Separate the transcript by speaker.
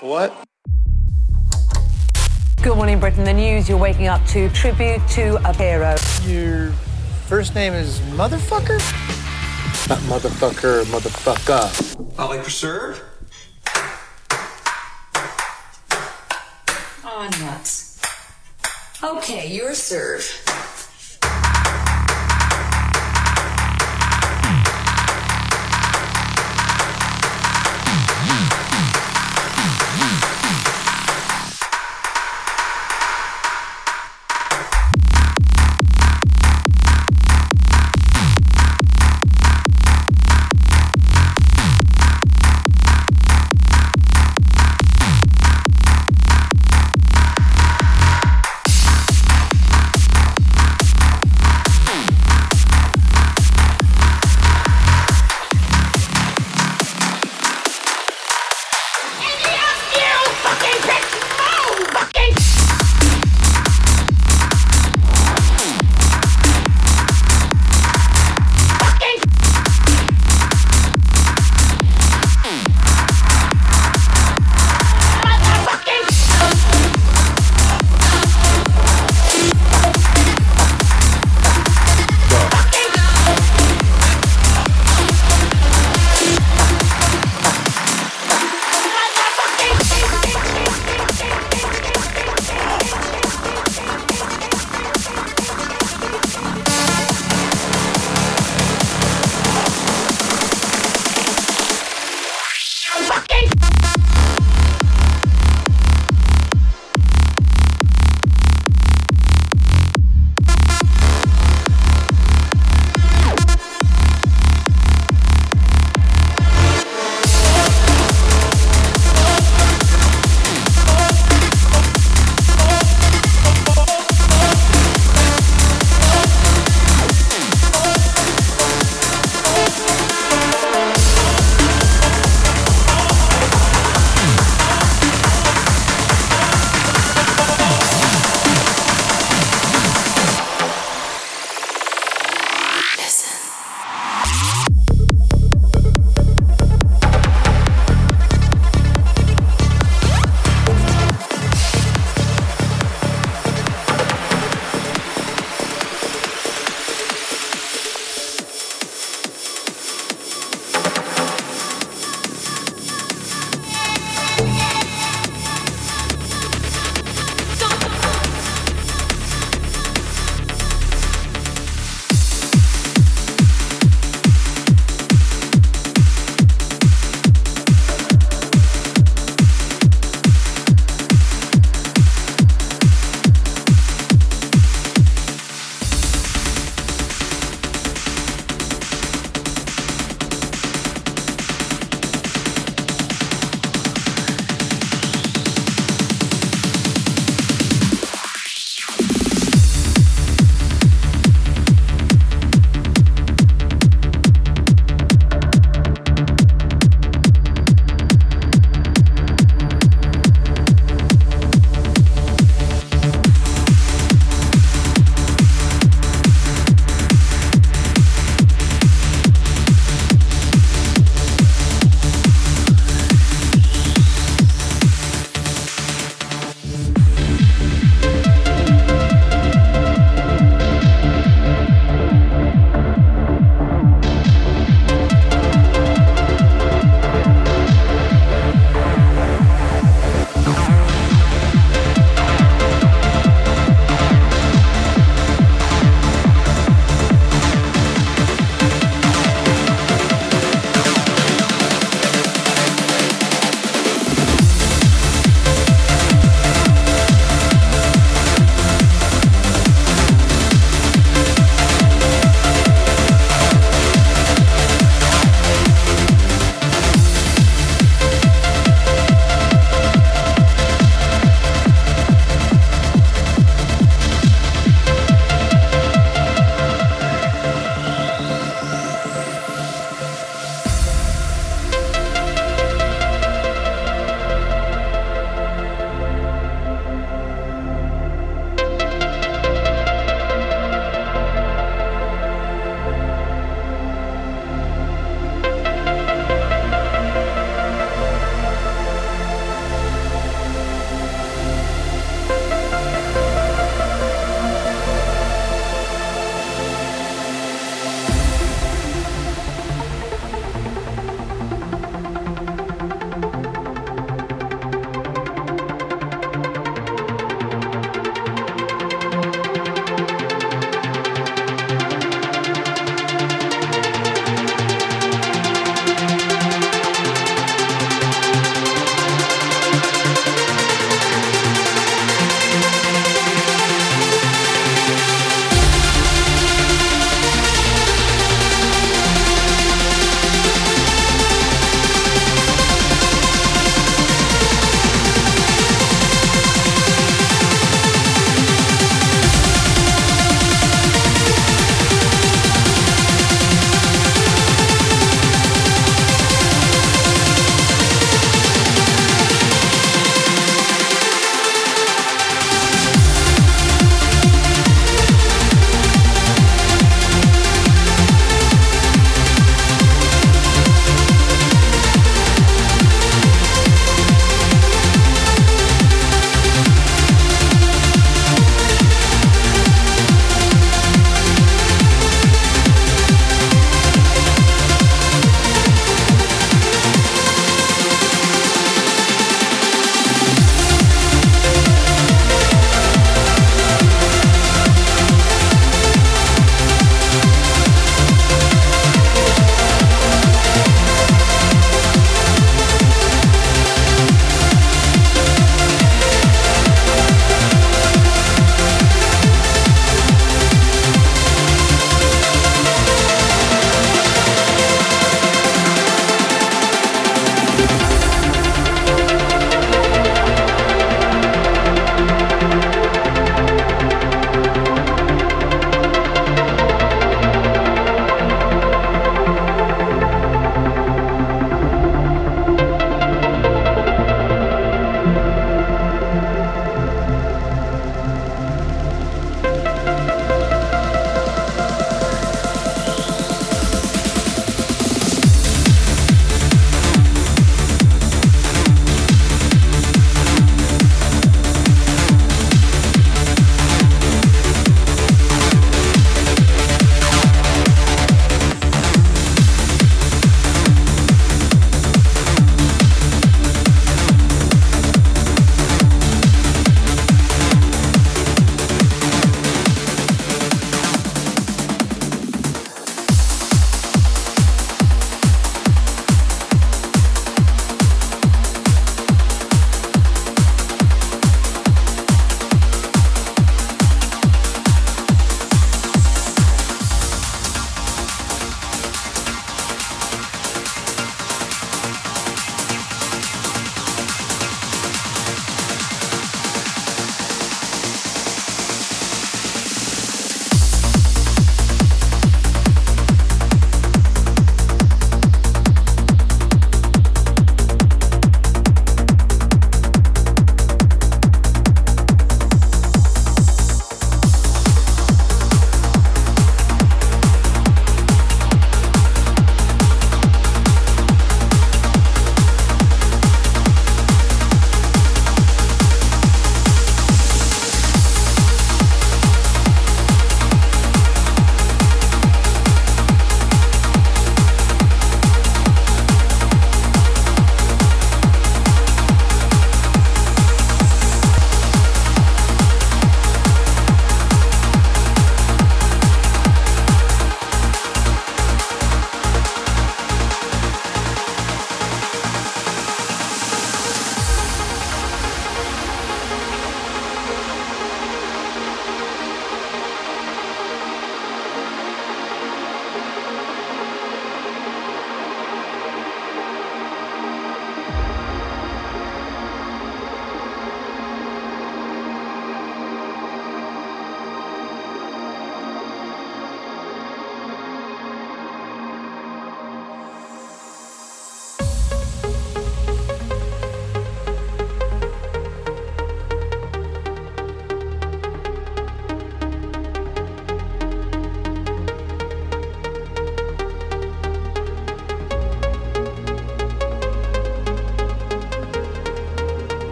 Speaker 1: What?
Speaker 2: Good morning, Britain. The news you're waking up to tribute to a hero.
Speaker 1: Your first name is Motherfucker? Not Motherfucker, Motherfucker.
Speaker 3: I like preserved.
Speaker 4: Oh, nuts. Okay, your serve.